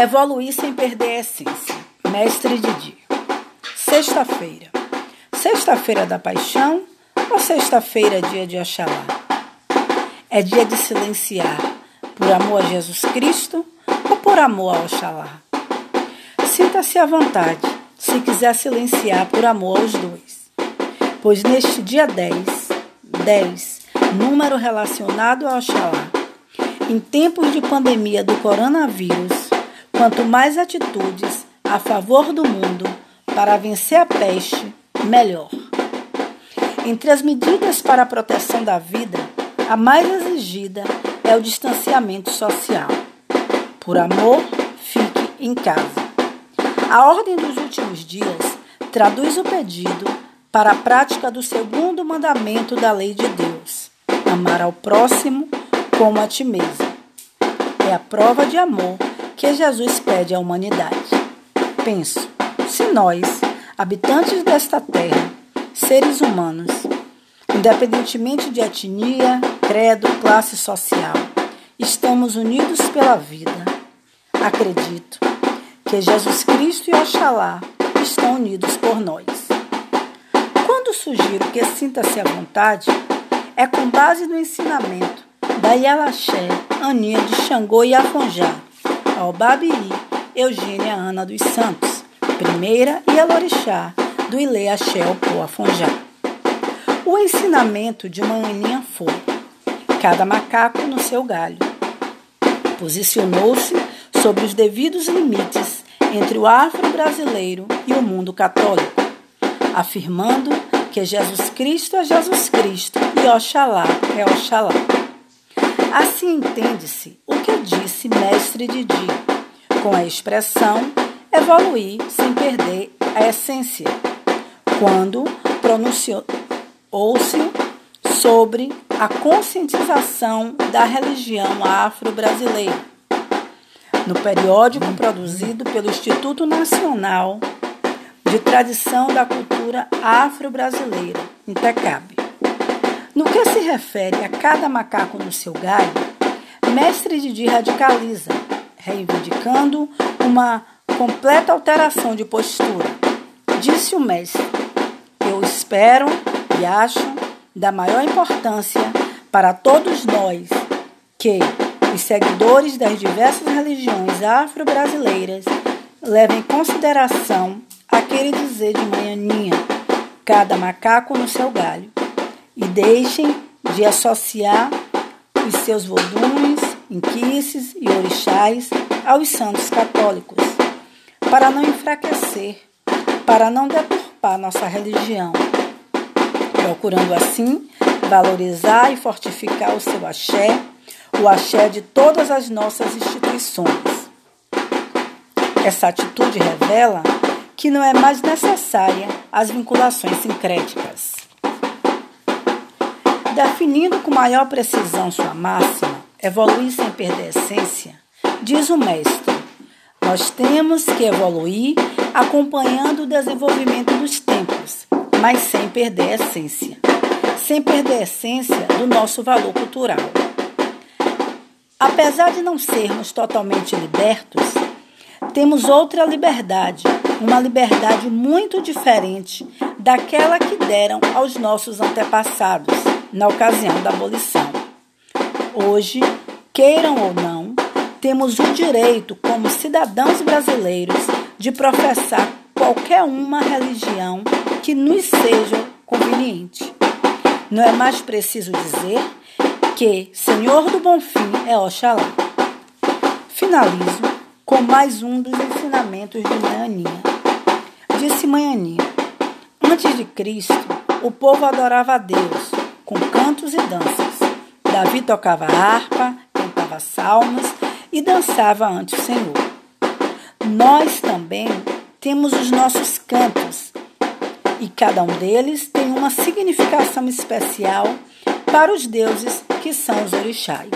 Evoluir sem perder a essência. Mestre Didi. Sexta-feira. Sexta-feira da paixão ou sexta-feira dia de Oxalá? É dia de silenciar por amor a Jesus Cristo ou por amor a Oxalá? Sinta-se à vontade se quiser silenciar por amor aos dois. Pois neste dia 10, 10, número relacionado a Oxalá, em tempos de pandemia do coronavírus, quanto mais atitudes a favor do mundo para vencer a peste, melhor. Entre as medidas para a proteção da vida, a mais exigida é o distanciamento social. Por amor, fique em casa. A ordem dos últimos dias traduz o pedido para a prática do segundo mandamento da lei de Deus: amar ao próximo como a ti mesmo. É a prova de amor que Jesus pede à humanidade. Penso, se nós, habitantes desta terra, seres humanos, independentemente de etnia, credo, classe social, estamos unidos pela vida. Acredito que Jesus Cristo e Oxalá estão unidos por nós. Quando sugiro que sinta-se à vontade, é com base no ensinamento da Yalaxé, Aninha de Xangô e Afonjá, ao Babií, Eugênia Ana dos Santos, primeira e Alorixá, do Ilê Axé ao Afonjá. O ensinamento de Manhaninha foi: cada macaco no seu galho. Posicionou-se sobre os devidos limites entre o afro-brasileiro e o mundo católico, afirmando que Jesus Cristo é Jesus Cristo e Oxalá é Oxalá. Assim entende-se o que disse Mestre Didi, com a expressão evoluir sem perder a essência, quando pronunciou-se sobre a conscientização da religião afro-brasileira, no periódico produzido pelo Instituto Nacional de Tradição da Cultura Afro-Brasileira, INTECAB. No que se refere a cada macaco no seu galho, Mestre Didi radicaliza, reivindicando uma completa alteração de postura. Disse o mestre: Eu espero e acho da maior importância para todos nós que os seguidores das diversas religiões afro-brasileiras levem em consideração aquele dizer de manhãninha, cada macaco no seu galho e deixem de associar os seus volumes, inquices e orixás aos santos católicos, para não enfraquecer, para não deturpar nossa religião, procurando assim valorizar e fortificar o seu axé, o axé de todas as nossas instituições. Essa atitude revela que não é mais necessária as vinculações sincréticas. Definindo com maior precisão sua máxima, evoluir sem perder a essência, diz o mestre: nós temos que evoluir acompanhando o desenvolvimento dos tempos, mas sem perder a essência, sem perder a essência do nosso valor cultural. Apesar de não sermos totalmente libertos, temos outra liberdade, uma liberdade muito diferente daquela que deram aos nossos antepassados na ocasião da abolição. Hoje, queiram ou não, temos o direito, como cidadãos brasileiros, de professar qualquer uma religião que nos seja conveniente. Não é mais preciso dizer que Senhor do Bom Fim é Oxalá. Finalizo com mais um dos ensinamentos de Manhaninha. Disse Manhaninha: Antes de Cristo, o povo adorava a Deus com cantos e danças. Davi tocava harpa, cantava salmos e dançava ante o Senhor. Nós também temos os nossos cantos e cada um deles tem uma significação especial para os deuses que são os orixás.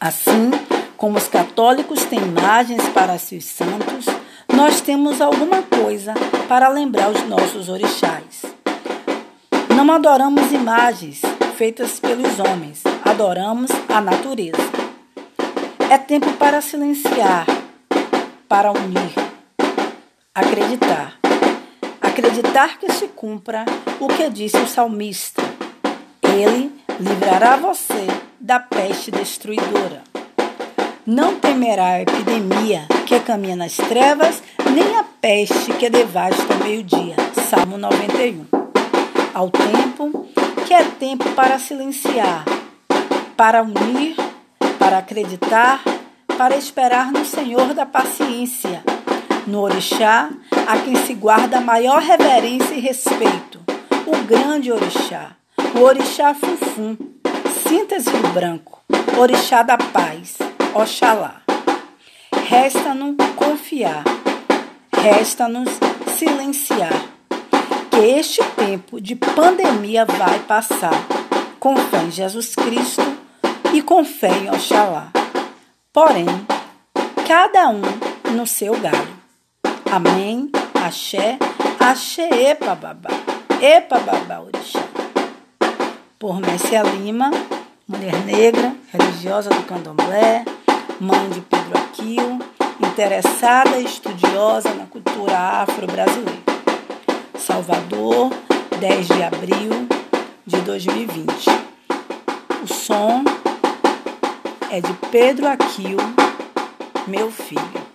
Assim como os católicos têm imagens para seus santos, nós temos alguma coisa para lembrar os nossos orixás. Não adoramos imagens feitas pelos homens, adoramos a natureza. É tempo para silenciar, para unir, acreditar. Acreditar que se cumpra o que disse o salmista. Ele livrará você da peste destruidora. Não temerá a epidemia que caminha nas trevas, nem a peste que devasta o meio-dia. Salmo 91. Ao tempo que é tempo para silenciar, para unir, para acreditar, para esperar no Senhor da paciência, no Orixá, a quem se guarda maior reverência e respeito, o grande Orixá, o Orixá Funfum, síntese do branco, Orixá da paz, Oxalá. Resta-nos confiar, resta-nos silenciar, este tempo de pandemia vai passar, com fé em Jesus Cristo e com fé em Oxalá. Porém, cada um no seu galho. Amém, axé, axé, epa babá, epa babá orixá. Por Messia Lima, mulher negra, religiosa do candomblé, mãe de Pedro Aquil, interessada e estudiosa na cultura afro-brasileira. Salvador, 10 de abril de 2020. O som é de Pedro Aquil, meu filho.